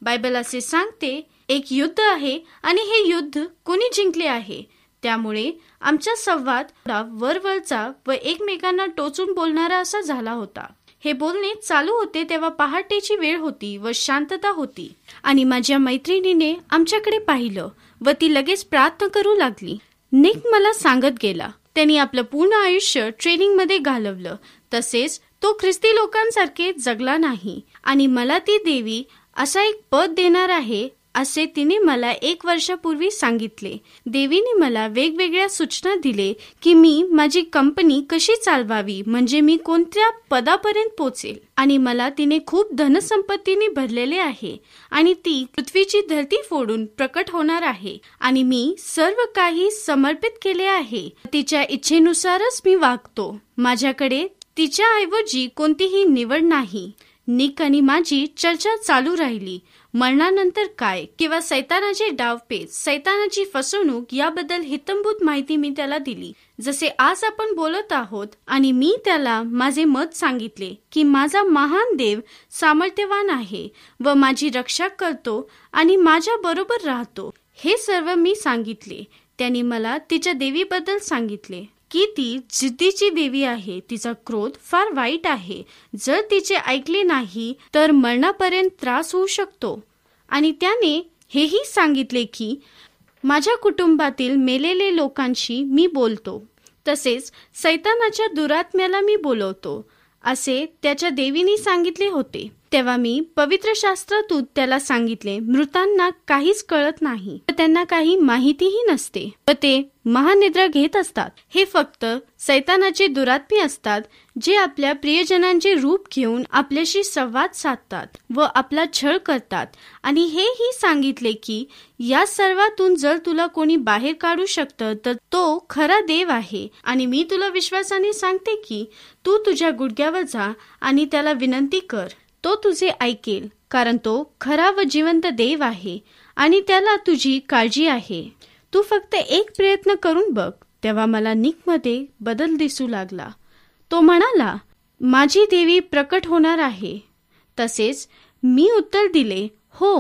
बायबल असे सांगते एक युद्ध आहे आणि हे युद्ध कोणी जिंकले आहे? त्यामुळे आमचा संवाद वरवरचा व एकमेकांना टोचून बोलणारा असा झाला होता. हे बोलणे चालू होते तेव्हा पहाटेची वेळ होती व शांतता होती. आणि माझ्या मैत्रिणीने आमच्याकडे पाहिलं व ती लगेच प्रार्थना करू लागली. निक मला सांगत गेला. त्यांनी आपलं पूर्ण आयुष्य ट्रेनिंगमध्ये घालवलं. तसेच तो ख्रिस्ती लोकांसारखे जगला नाही. आणि मला ती देवी असा एक पद देणार आहे असे तिने मला एक वर्षापूर्वी सांगितले. देवीने मला वेगवेगळ्या सूचना दिले की मी माझी कंपनी कशी चालवावी म्हणजे मी कोणत्या पदापर्यंत पोचेल. आणि मला तिने खूप धनसंपत्तीने भरलेले आहे आणि ती पृथ्वीची धरती फोडून प्रकट होणार आहे. आणि मी सर्व काही समर्पित केले आहे. तिच्या इच्छेनुसारच मी वागतो. माझ्याकडे तिच्या ऐवजी कोणतीही निवड नाही. निक आणि माझी चर्चा चालू राहिली. मरणानंतर काय? किंवा सैतानाचे डावपेच सैतानाची फसवणूक याबद्दल हितंभूत माहिती मी त्याला दिली. जसे आज आपण बोलत आहोत आणि मी त्याला माझे मत सांगितले की माझा महान देव सामर्थ्यवान आहे व माझी रक्षा करतो आणि माझ्या बरोबर राहतो. हे सर्व मी सांगितले. त्यांनी मला तिच्या देवीबद्दल सांगितले. की ती जिद्दीची देवी आहे. तिचा क्रोध फार वाईट आहे. जर तिचे ऐकले नाही तर मरणापर्यंत त्रास होऊ शकतो. आणि त्याने हेही सांगितले की माझ्या कुटुंबातील मेलेले लोकांशी मी बोलतो. तसेच सैतानाच्या दुरात्म्याला मी बोलवतो. असे त्याच्या देवीने सांगितले होते. तेव्हा मी पवित्र शास्त्रातून त्याला सांगितले. मृतांना काहीच कळत नाही. त्यांना काही माहितीही नसते. व ते महानिद्रा घेत असतात. हे फक्त सैतानाचे दुरात्मी असतात जे आपल्या प्रियजनांचे रूप घेऊन आपल्याशी संवाद साधतात व आपला छळ करतात. आणि हेही सांगितले की या सर्वातून जर तुला कोणी बाहेर काढू शकतं तर तो खरा देव आहे. आणि मी तुला विश्वासाने सांगते की तू तुझ्या गुडघ्यावर जा आणि त्याला विनंती कर. तो तुझे ऐकेल कारण तो खरा व जिवंत देव आहे आणि त्याला तुझी काळजी आहे. तू फक्त एक प्रयत्न करून बघ तेव्हा मला निकमध्ये बदल दिसू लागला. तो म्हणाला माझी देवी प्रकट होणार आहे. तसेच मी उत्तर दिले हो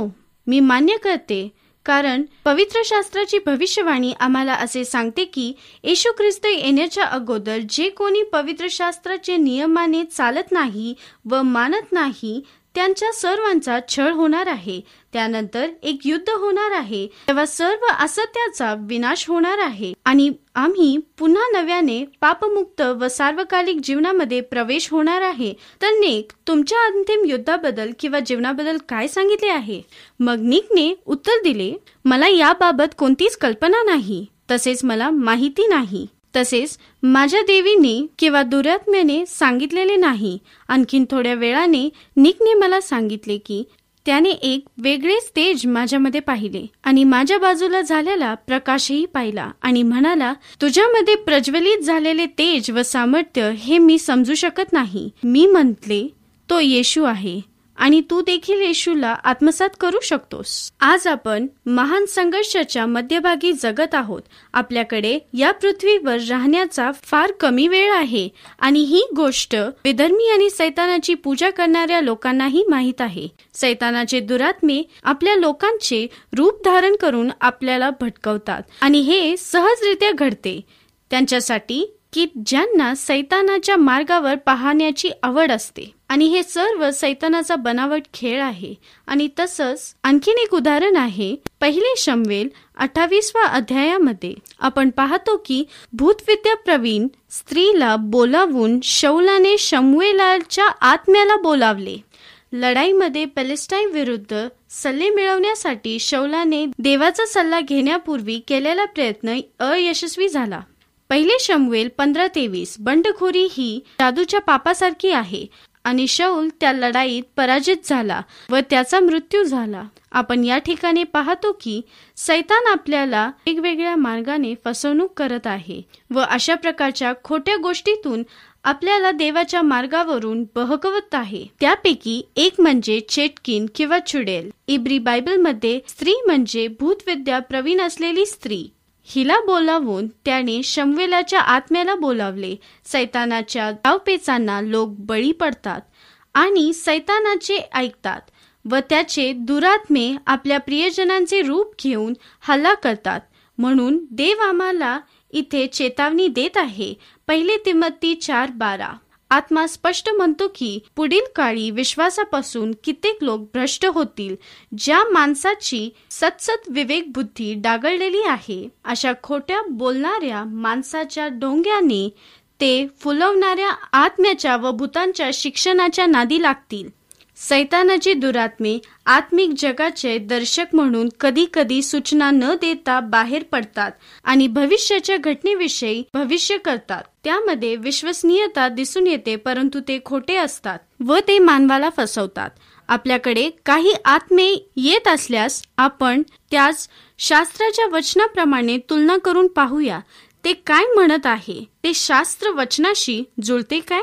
मी मान्य करते कारण पवित्र शास्त्राची भविष्यवाणी आम्हाला असे सांगते की येशू ख्रिस्त येण्याच्या अगोदर जे कोणी पवित्र शास्त्राचे नियमाने चालत नाही व मानत नाही त्यांच्या सर्वांचा छळ होणार आहे. त्यानंतर एक युद्ध होणार आहे. तेव्हा सर्व असत्याचा विनाश होणार आहे. आणि आम्ही पुन्हा नव्याने पापमुक्त व सार्वकालिक जीवनामध्ये प्रवेश होणार आहे. तर निक तुमच्या अंतिम युद्धाबद्दल किंवा जीवनाबद्दल काय सांगितले आहे? मग निकने उत्तर दिले मला याबाबत कोणतीच कल्पना नाही. तसेच मला माहिती नाही. तसेच माझ्या देवीने किंवा दुरात्म्याने सांगितलेले नाही. आणखीन थोड्या वेळाने निकने मला सांगितले की त्याने एक वेगळेच तेज माझ्यामध्ये पाहिले आणि माझ्या बाजूला झालेला प्रकाशही पाहिला आणि म्हणाला तुझ्यामध्ये प्रज्वलित झालेले तेज व सामर्थ्य हे मी समजू शकत नाही. मी म्हटले तो येशू आहे. आणि तू देखील येशूला आत्मसात करू शकतोस. आज आपण महान संघर्षाच्या मध्यभागी जगत आहोत. आपल्याकडे या पृथ्वीवर राहण्याचा फार कमी वेळ आहे आणि ही गोष्ट विधर्मी आणि सैतानाची पूजा करणाऱ्या लोकांनाही माहीत आहे. सैतानाचे दुरात्मे आपल्या लोकांचे रूप धारण करून आपल्याला भटकवतात आणि हे सहजरित्या घडते. त्यांच्यासाठी की ज्यांना सैतानाच्या मार्गावर पाहण्याची आवड असते. आणि हे सर्व सैतानाचा बनावट खेळ आहे. आणि तसंच आणखीन एक उदाहरण आहे. पहिले शमवेल अठ्ठावीसवा अध्यायामध्ये आपण पाहतो की भूतविद्या प्रवीण स्त्रीला बोलावून शौलाने शमवेलाच्या आत्म्याला बोलावले. लढाईमध्ये पॅलेस्टाईन विरुद्ध सल्ले मिळवण्यासाठी शौलाने देवाचा सल्ला घेण्यापूर्वी केलेला प्रयत्न अयशस्वी झाला. पहिले शमवेल पंधरा तेवीस. बंडखोरी ही जादूच्या पापासारखी आहे आणि शौल त्या लढाईत पराजित झाला व त्याचा मृत्यू झाला. आपण या ठिकाणी पाहतो की सैतान आपल्याला वेगवेगळ्या मार्गाने फसवणूक करत आहे व अशा प्रकारच्या खोट्या गोष्टीतून आपल्याला देवाच्या मार्गावरून बहकवत आहे. त्यापैकी एक म्हणजे चेटकिन किंवा चुडेल इब्री बायबलमध्ये स्त्री म्हणजे भूतविद्या प्रवीण असलेली स्त्री. हिला बोलावून त्याने शमवेलाच्या आत्म्याला बोलावले. सैतानाच्या गावपेचांना लोक बळी पडतात आणि सैतानाचे ऐकतात व त्याचे दुरात्मे आपल्या प्रियजनांचे रूप घेऊन हल्ला करतात. म्हणून देव आम्हाला इथे चेतावणी देत आहे. पहिले तिमत्ती चार बारा. आत्मा स्पष्ट म्हणतो की पुढील काळी विश्वासापासून कित्येक लोक भ्रष्ट होतील ज्या माणसाची सतसत विवेक बुद्धी डागळलेली आहे. अशा खोट्या बोलणाऱ्या माणसाच्या डोंग्याने ते फुलवणाऱ्या आत्म्याच्या व भूतांच्या शिक्षणाच्या नादी लागतील. सैतानाची दुरात्मे आत्मिक जगाचे दर्शक म्हणून कधी कधी सूचना न देता बाहेर पडतात आणि भविष्याच्या घटनेविषयी भविष्य करतात. त्यामध्ये विश्वसनीयता दिसून येते परंतु ते खोटे असतात व ते मानवाला फसवतात. आपल्याकडे काही आत्मे येत असल्यास आपण त्यास शास्त्राच्या वचनाप्रमाणे तुलना करून पाहूया. ते काय म्हणत आहे? ते शास्त्र वचनाशी जुळते काय?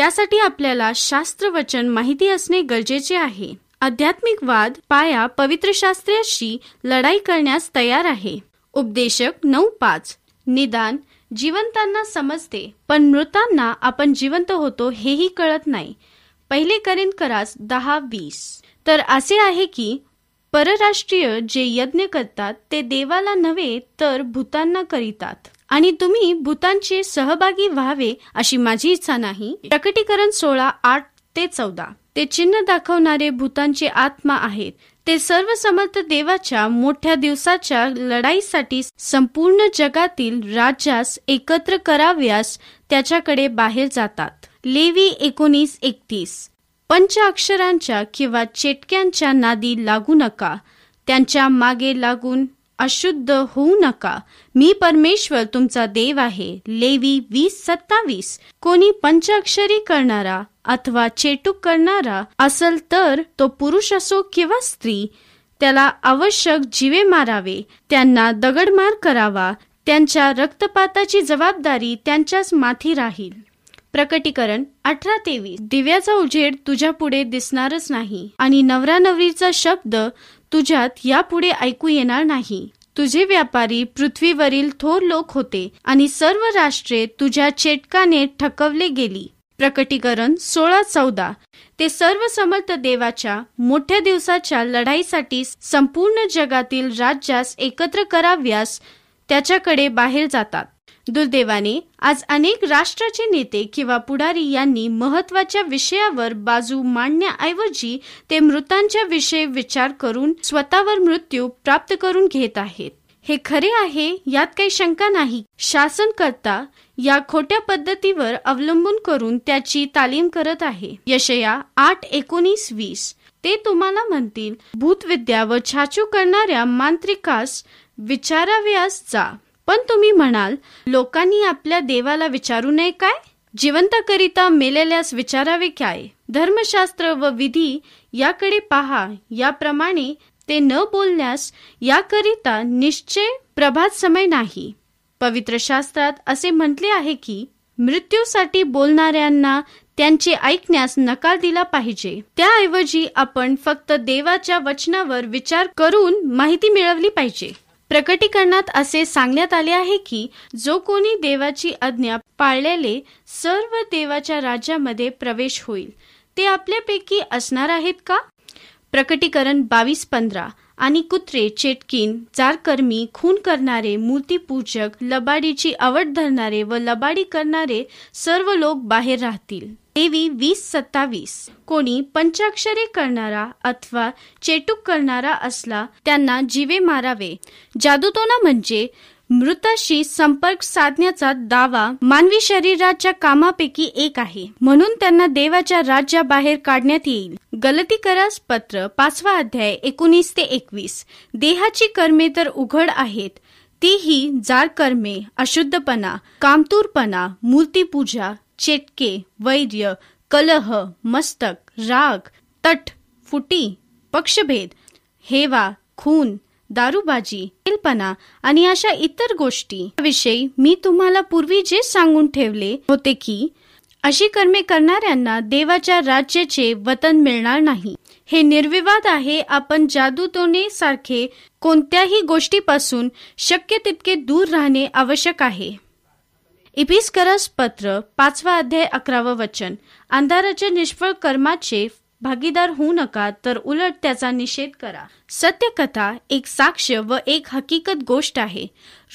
त्यासाठी आपल्याला शास्त्र वचन माहिती असणे गरजेचे आहे. आध्यात्मिक वाद पाया पवित्र शास्त्राशी लढाई करण्यास तयार आहे. उपदेशक नऊ पाच. निदान जिवंतांना समजते पण मृतांना आपण जिवंत होतो हेही कळत नाही. पहिले करीन करास दहा वीस. तर असे आहे की परराष्ट्रीय जे यज्ञ करतात ते देवाला नव्हे तर भूतांना करीतात. आणि तुम्ही भूतांचे सहभागी व्हावे अशी माझी इच्छा नाही. प्रकटीकरण सोळा आठ ते चौदा. ते चिन्ह दाखवणारे भूतांचे आत्मा आहेत. ते सर्व समर्थ देवाच्या मोठ्या दिवसाच्या लढाईसाठी संपूर्ण जगातील राज्यास एकत्र कराव्यास त्याच्याकडे बाहेर जातात. लेवी एकोणीस एकतीस. पंच अक्षरांच्या किंवा चेटक्यांच्या नादी लागू नका. त्यांच्या मागे लागून अशुद्ध होऊ नका. मी परमेश्वर तुमचा देव आहे. लेवी वीस सत्तावीस. कोणी पंचाक्षरी करणारा अथवा चेटूक करणारा असल तर तो पुरुष असो किंवा स्त्री त्याला आवश्यक जीवे मारावे त्यांना दगडमार करावा त्यांच्या रक्तपाताची जबाबदारी त्यांच्याच माथी राहील. प्रकटीकरण अठरा तेवीस. दिव्याचा उजेड तुझ्या पुढे दिसणारच नाही. आणि नवरा नवरीचा शब्द तुझ्यात यापुढे ऐकू येणार नाही. तुझे व्यापारी पृथ्वीवरील थोर लोक होते आणि सर्व राष्ट्रे तुझ्या चेटकाने ठकवले गेली. प्रकटीकरण सोळा चौदा. ते सर्व समर्थ देवाच्या मोठ्या दिवसाच्या लढाईसाठी संपूर्ण जगातील राज्यास एकत्र कराव्यास त्याच्याकडे बाहेर जातात. दुर्दैवाने आज अनेक राष्ट्राचे नेते किंवा पुढारी यांनी महत्त्वाच्या विषयावर बाजू मांडण्याऐवजी ते मृतांच्या विषयी विचार करून स्वतःवर मृत्यू प्राप्त करून घेत आहेत. हे खरे आहे यात काही शंका नाही. शासनकर्ता या खोट्या पद्धतीवर अवलंबून करून त्याची तालीम करत आहे. यशया आठ एकोणीस वीस. ते तुम्हाला म्हणतील भूतविद्या व छाचू करणाऱ्या मांत्रिकास विचाराव्यास जा. पण तुम्ही म्हणाल लोकांनी आपल्या देवाला विचारू नये काय? जिवंताकरिता मेलेल्यास विचारावे काय? धर्मशास्त्र व विधी याकडे पहा. याप्रमाणे ते न बोलण्यास याकरिता निश्चय प्रभात समय नाही. पवित्र शास्त्रात असे म्हटले आहे की मृत्यूसाठी बोलणाऱ्यांना त्यांचे ऐकण्यास नकार दिला पाहिजे. त्याऐवजी आपण फक्त देवाच्या वचनावर विचार करून माहिती मिळवली पाहिजे. प्रकटीकरणात असे सांगण्यात आले आहे की जो कोणी देवाची आज्ञा पाळलेले सर्व देवाच्या राज्यामध्ये प्रवेश होईल ते आपल्यापैकी असणार आहेत का? प्रकटीकरण बावीस पंधरा आणि कुत्रे चेटकीन जारकर्मी खून करणारे मूर्तीपूजक लबाडीची आवड धरणारे व लबाडी करणारे सर्व लोक बाहेर राहतील. एवी वीस सत्तावीस. कोणी पंचाक्षरे करणारा अथवा चेटूक करणारा असला त्यांना जीवे मारावे. जादूतोना म्हणजे मृताशी संपर्क साधण्याचा दावा मानवी शरीराच्या कामापैकी एक आहे. म्हणून त्यांना देवाच्या राज्याबाहेर काढण्यात येईल. गलती करास पत्र पाचवा अध्याय एकोणीस ते एकवीस. देहाची कर्मे तर उघड आहेत. ती ही जार कर्मे अशुद्धपणा कामतूरपणा मूर्तीपूजा चेटके वैर्य कलह मस्तक राग तट फुटी पक्षभेद हेवा खून दारूबाजी किलपणा आणि अशा इतर गोष्टी. विषयी मी तुम्हाला पूर्वी जे सांगून ठेवले होते की अशी कर्मे करणाऱ्यांना देवाच्या राज्याचे वतन मिळणार नाही. हे निर्विवाद आहे आपण जादूतोने सारखे कोणत्याही गोष्टीपासून शक्य तितके दूर राहणे आवश्यक आहे. इपिस्करस पत्र पाचवा अध्याय अकरावं वचन. अंधाराच्या निष्फळ कर्माचे भागीदार होऊ नका तर उलट त्याचा निषेध करा. सत्यकथा एक साक्ष व एक हकीकत गोष्ट आहे.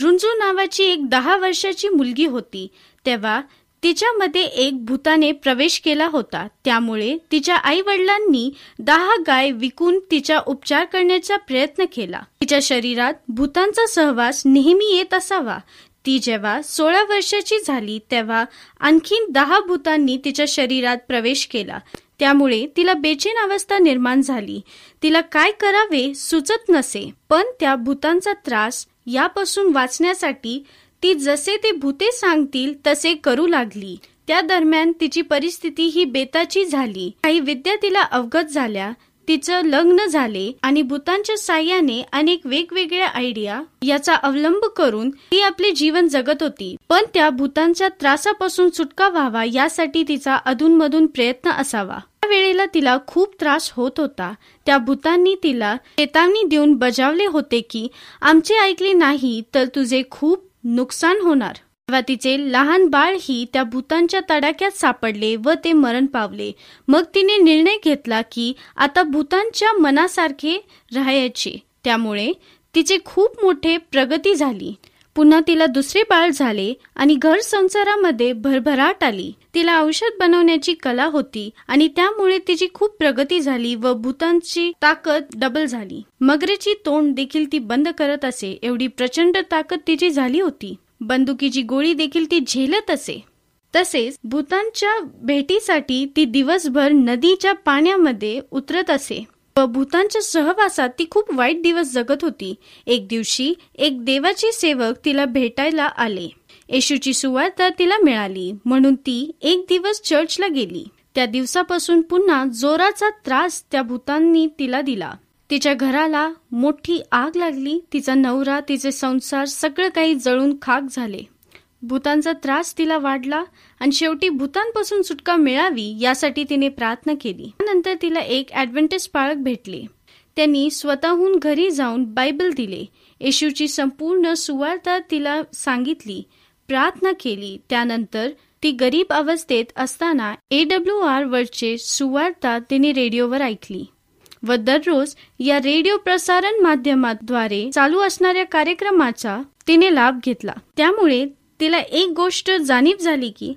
रुंजू नावाची एक दहा वर्षाची मुलगी होती. तेव्हा तिच्यामध्ये एक भूताने प्रवेश केला होता. त्यामुळे तिच्या आई वडिलांनी दहा गाय विकून तिचा उपचार करण्याचा प्रयत्न केला. तिच्या शरीरात भूतांचा सहवास नेहमी येत असावा. ती जेव्हा सोळा वर्षाची झाली तेव्हा आणखीन दहा भूतांनी तिच्या शरीरात प्रवेश केला. त्यामुळे तिला बेचैन अवस्था निर्माण झाली. तिला काय करावे सुचत नसे पण त्या भूतांचा त्रास यापासून वाचण्यासाठी ती जसे ते भूते सांगतील तसे करू लागली. त्या दरम्यान तिची परिस्थिती ही बेताची झाली. काही विद्या तिला अवगत झाल्या तिचं लग्न झाले आणि भूतांच्या साह्याने अनेक वेगवेगळ्या आयडिया याचा अवलंब करून ती आपले जीवन जगत होती. पण त्या भूतांच्या त्रासापासून सुटका व्हावा यासाठी तिचा अधूनमधून प्रयत्न असावा. त्या वेळेला तिला खूप त्रास होत होता. त्या भूतांनी तिला चेतावणी देऊन बजावले होते की आमचे ऐकले नाही तर तुझे खूप नुकसान होणार. तेव्हा तिचे लहान बाळ ही त्या भूतांच्या तडाक्यात सापडले व ते मरण पावले. मग तिने निर्णय घेतला की आता भूतांच्या मनासारखे राहायचे. त्यामुळे तिचे खूप मोठे प्रगती झाली. पुन्हा तिला दुसरे बाळ झाले आणि घर संसारामध्ये भरभराट आली. तिला औषध बनवण्याची कला होती आणि त्यामुळे तिची खूप प्रगती झाली व भूतांची ताकद डबल झाली. मगरेची तोंड देखील ती बंद करत असे एवढी प्रचंड ताकद तिची झाली होती. बंदुकीची गोळी देखील ती झेलत असे. तसेच भूतांच्या भेटीसाठी ती दिवसभर नदीच्या पाण्यामध्ये उतरत असे. व भूतांच्या सहवासात ती खूप वाईट दिवस जगत होती. एक दिवशी एक देवाचे सेवक तिला भेटायला आले. येशूची सुवार्ता तिला मिळाली. म्हणून ती एक दिवस चर्चला गेली. त्या दिवसापासून पुन्हा जोराचा त्रास त्या भूतांनी तिला दिला. तिच्या घराला मोठी आग लागली तिचा नवरा तिचे संसार सगळं काही जळून खाक झाले. भूतांचा त्रास तिला वाढला आणि शेवटी भूतांपासून सुटका मिळावी यासाठी तिने प्रार्थना केली. त्यानंतर तिला एक ॲडव्हेंटेज पाळक भेटले. त्यांनी स्वतःहून घरी जाऊन बायबल दिले. येशूची संपूर्ण सुवार्ता तिला सांगितली प्रार्थना केली. त्यानंतर ती गरीब अवस्थेत असताना ए डब्ल्यू आर वरचे सुवार्ता तिने रेडिओवर ऐकली. व दररोज या रेडिओ प्रसारण माध्यमाद्वारे चालू असणाऱ्या कार्यक्रमाचा तिने लाभ घेतला. त्यामुळे तिला एक गोष्ट जाणीव झाली की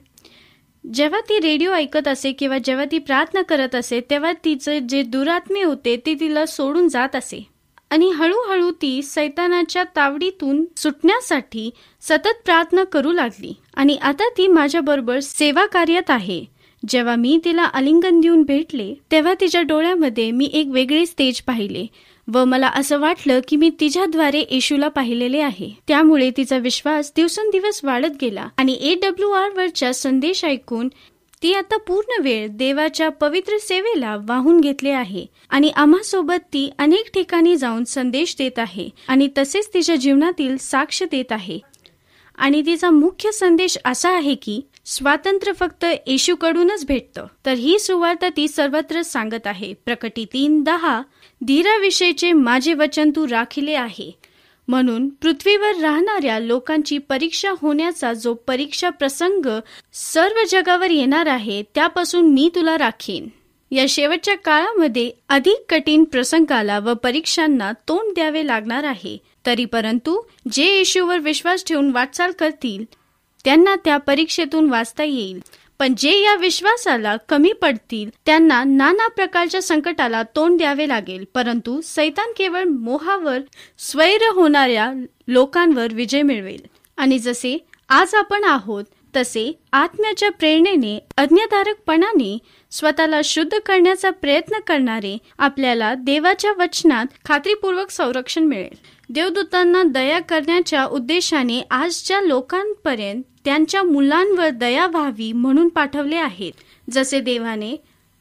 जेव्हा ती रेडिओ ऐकत असे किंवा जेव्हा ती प्रार्थना करत असे तेव्हा तिचे जे दुरात्मे होते ते तिला सोडून जात असे. आणि हळूहळू ती सैतानाच्या तावडीतून सुटण्यासाठी सतत प्रार्थना करू लागली. आणि आता ती माझ्याबरोबर सेवा कार्यात आहे. जेव्हा मी तिला आलिंगन देऊन भेटले तेव्हा तिच्या डोळ्यामध्ये मी एक वेगळेच तेज पाहिले व मला असं वाटलं की मी तिच्याद्वारे येशूला पाहिलेले आहे. त्यामुळे तिचा विश्वास दिवसेंदिवस वाढत गेला आणि ए डब्ल्यू आर वरच्या संदेश ऐकून ती आता पूर्ण वेळ देवाच्या पवित्र सेवेला वाहून घेतले आहे आणि आम्हासोबत ती अनेक ठिकाणी जाऊन संदेश देत आहे आणि तसेच तिच्या जीवनातील साक्ष देत आहे. आणि तिचा मुख्य संदेश असा आहे की स्वातंत्र्य फक्त येशूकडूनच भेटतं. तर ही सुवार्ता ती सर्वत्र सांगत आहे. प्रकटी तीन दहा धीराविषयीचे माझे वचन तू राखिले आहे. म्हणून पृथ्वीवर राहणाऱ्या लोकांची परीक्षा होण्याचा जो परीक्षा प्रसंग सर्व जगावर येणार आहे त्यापासून मी तुला राखीन. या शेवटच्या काळामध्ये अधिक कठीण प्रसंगाला व परीक्षांना तोंड द्यावे लागणार आहे. तरी परंतु जे येशूवर विश्वास ठेवून वाटचाल करतील त्यांना त्या परीक्षेतून वाचता येईल. पण जे या विश्वासाला कमी पडतील त्यांना नाना प्रकारच्या संकटाला तोंड द्यावे लागेल. परंतु सैतान केवळ मोहावर स्वैर होणाऱ्या लोकांवर विजय मिळवेल. आणि जसे आज आपण आहोत तसे आत्म्याच्या प्रेरणेने अज्ञाधारकपणाने स्वतःला शुद्ध करण्याचा प्रयत्न करणारे आपल्याला देवाच्या वचनात खात्रीपूर्वक संरक्षण मिळेल. देवदूतांना दया करण्याच्या उद्देशाने आजच्या लोकांपर्यंत त्यांच्या मुलांवर दया व्हावी म्हणून पाठवले आहेत. जसे देवाने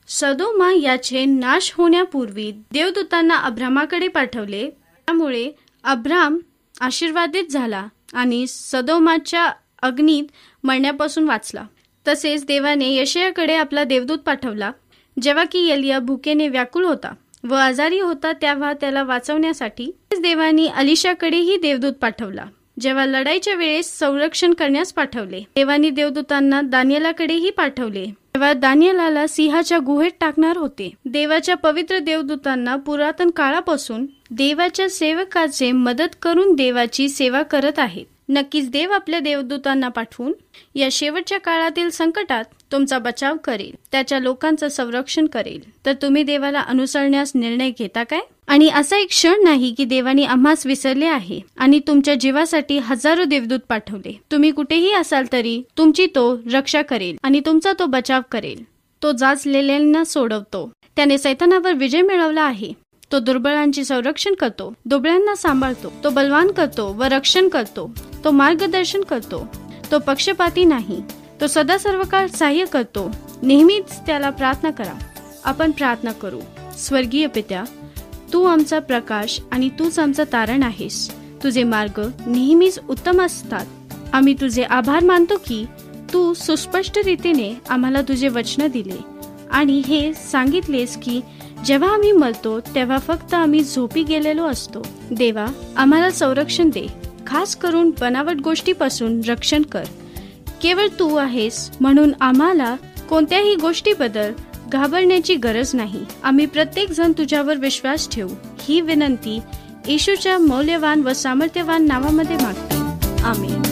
सदोमा याचे नाश होण्यापूर्वी देवदूतांना अभ्रामाकडे पाठवले त्यामुळे अभ्राम आशीर्वादित झाला आणि सदोमाच्या अग्नीत मरण्यापासून वाचला. तसेच देवाने यशयाकडे आपला देवदूत पाठवला. जेव्हा की यलिया भुकेने व्याकुळ होता व आजारी होता तेव्हा त्याला वाचवण्यासाठी देवानी अलिशाकडेही देवदूत पाठवला. जेव्हा लढाईच्या वेळेस संरक्षण करण्यास पाठवले देवानी देवदूतांना दानियलाकडेही पाठवले. तेव्हा दानियलाला सिंहाच्या गुहेत टाकणार होते. देवाच्या पवित्र देवदूतांना पुरातन काळापासून देवाच्या सेवकाचे मदत करून देवाची सेवा करत आहेत. नक्कीच देव आपल्या देवदूतांना पाठवून या शेवटच्या काळातील संकटात तुमचा बचाव करेल त्याच्या लोकांचं संरक्षण करेल. तर तुम्ही देवाला अनुसरण्यास निर्णय घेता काय? आणि असा एक क्षण नाही की देवानी आम्हास विसरले आहे आणि तुमच्या जीवासाठी हजारो देवदूत पाठवले. तुम्ही कुठेही असाल तरी तुमची तो रक्षा करेल आणि तुमचा तो बचाव करेल. तो जाचलेल्यांना सोडवतो. त्याने सैतानावर विजय मिळवला आहे. तो दुर्बळांचे संरक्षण करतो दुबळ्यांना सांभाळतो तो बलवान करतो व रक्षण करतो. तो मार्गदर्शन करतो. तो पक्षपाती नाही. तो सदा सर्व काळ सहाय्य करतो. नेहमीच त्याला प्रार्थना करा. आपण प्रार्थना करू. स्वर्गीय पित्या तू आमचा प्रकाश आणि तूच आमचं तारण आहेस. तुझे मार्ग नेहमीच उत्तम असतात. आम्ही तुझे आभार मानतो की तू सुस्पष्ट रीतीने आम्हाला तुझे वचन दिले. आणि हे सांगितलेस की जेव्हा आम्ही मरतो तेव्हा फक्त आम्ही झोपी गेलेलो असतो. देवा आम्हाला संरक्षण दे. खास करून बनावट गोष्टीपासून रक्षण कर. केवळ तू आहेस म्हणून आम्हाला कोणत्याही गोष्टीबद्दल घाबरण्याची गरज नाही. आम्ही प्रत्येक जण तुझ्यावर विश्वास ठेवू. ही विनंती येशूच्या मौल्यवान व सामर्थ्यवान नावामध्ये मागतो. आम्ही